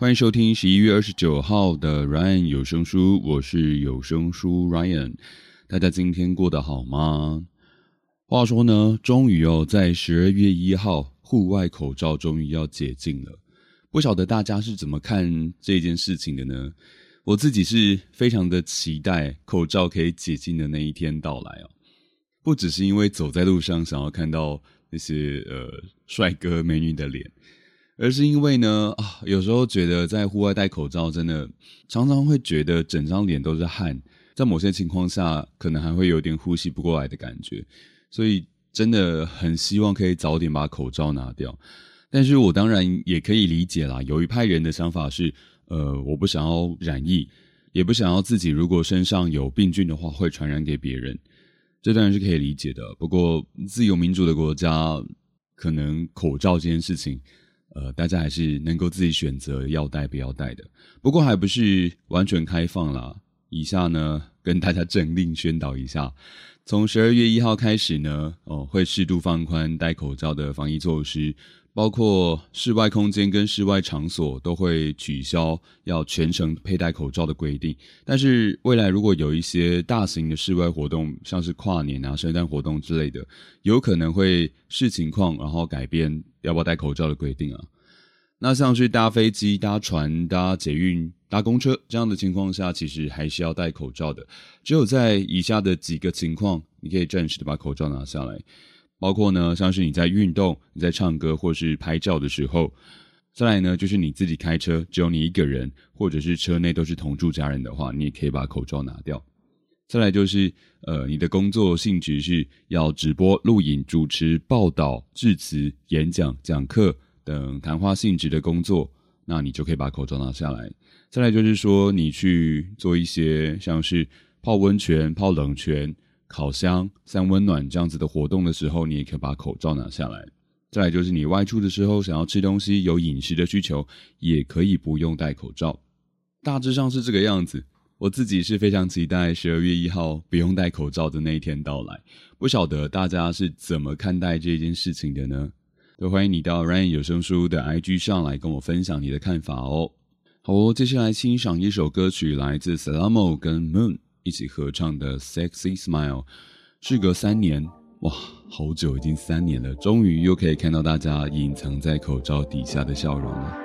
欢迎收听十一月二十九号的 Ryan 有声书，我是有声书 Ryan。大家今天过得好吗？话说呢，终于哦，在十二月一号，户外口罩终于要解禁了。不晓得大家是怎么看这件事情的呢？我自己是非常的期待口罩可以解禁的那一天到来哦。不只是因为走在路上想要看到那些呃帅哥美女的脸，而是因为呢啊，有时候觉得在户外戴口罩真的常常会觉得整张脸都是汗，在某些情况下可能还会有点呼吸不过来的感觉，所以真的很希望可以早点把口罩拿掉。但是我当然也可以理解啦，有一派人的想法是。呃，我不想要染疫，也不想要自己如果身上有病菌的话会传染给别人，这当然是可以理解的。不过，自由民主的国家，可能口罩这件事情，呃，大家还是能够自己选择要戴不要戴的。不过，还不是完全开放啦。以下呢，跟大家政令宣导一下，从十二月一号开始呢，哦，会适度放宽戴口罩的防疫措施。包括室外空间跟室外场所都会取消要全程佩戴口罩的规定，但是未来如果有一些大型的室外活动，像是跨年啊、圣诞活动之类的，有可能会视情况然后改变要不要戴口罩的规定啊。那像是搭飞机、搭船、搭捷运、搭公车这样的情况下，其实还是要戴口罩的。只有在以下的几个情况，你可以暂时的把口罩拿下来。包括呢，像是你在运动、你在唱歌或是拍照的时候，再来呢，就是你自己开车，只有你一个人，或者是车内都是同住家人的话，你也可以把口罩拿掉。再来就是，呃，你的工作性质是要直播、录影、主持、报道、致辞、演讲、讲课等谈话性质的工作，那你就可以把口罩拿下来。再来就是说，你去做一些像是泡温泉、泡冷泉。烤箱、三温暖这样子的活动的时候，你也可以把口罩拿下来。再来就是你外出的时候，想要吃东西、有饮食的需求，也可以不用戴口罩。大致上是这个样子。我自己是非常期待十二月一号不用戴口罩的那一天到来。不晓得大家是怎么看待这件事情的呢？都欢迎你到 Ryan 有声书的 IG 上来跟我分享你的看法哦。好哦，接下来欣赏一首歌曲，来自 Salamo 跟 Moon。一起合唱的《Sexy Smile》，事隔三年，哇，好久，已经三年了，终于又可以看到大家隐藏在口罩底下的笑容了。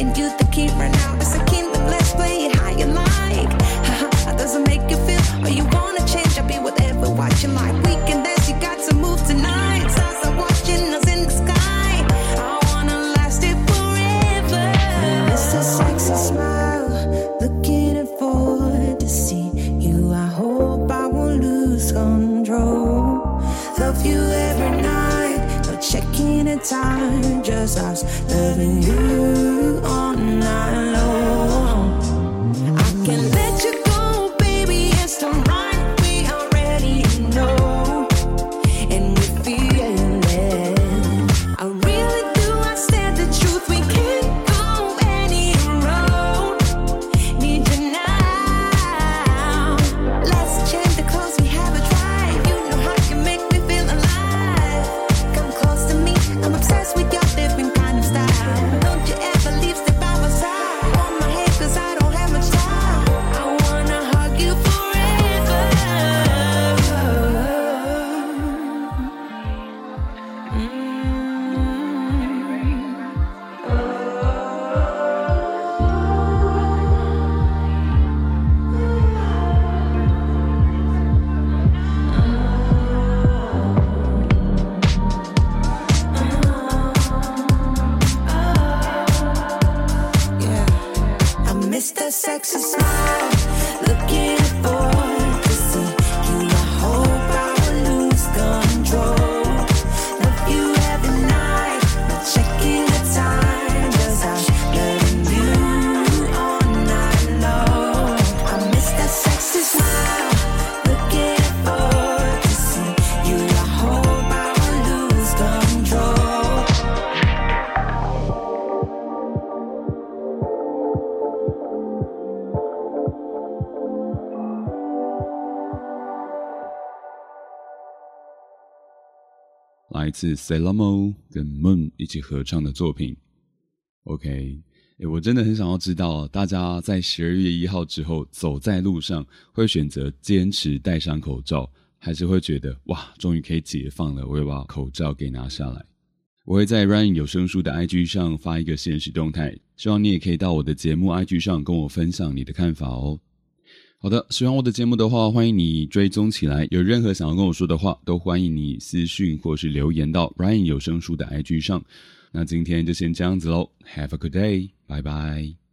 and you the key right now. It's a kingdom, let's play it how you like. Haha, doesn't make you feel or you wanna change. I'll be whatever, watch you like. We can dance, you got to move tonight. Stars are watching us in the sky. I wanna last it forever. It's a sexy smile, looking forward to see you. I hope I won't lose control. Love you every night, no checking the time, just us loving you not alone. 一次 Selamo 跟 Moon 一起合唱的作品。OK，诶，我真的很想要知道，大家在十二月一号之后走在路上，会选择坚持戴上口罩，还是会觉得哇，终于可以解放了，我要把口罩给拿下来。我会在 Ryan 有声书的 IG 上发一个现实动态，希望你也可以到我的节目 IG 上跟我分享你的看法哦。好的，喜欢我的节目的话，欢迎你追踪起来。有任何想要跟我说的话，都欢迎你私讯或是留言到 Ryan 有声书的 IG 上。那今天就先这样子喽，Have a good day，拜拜。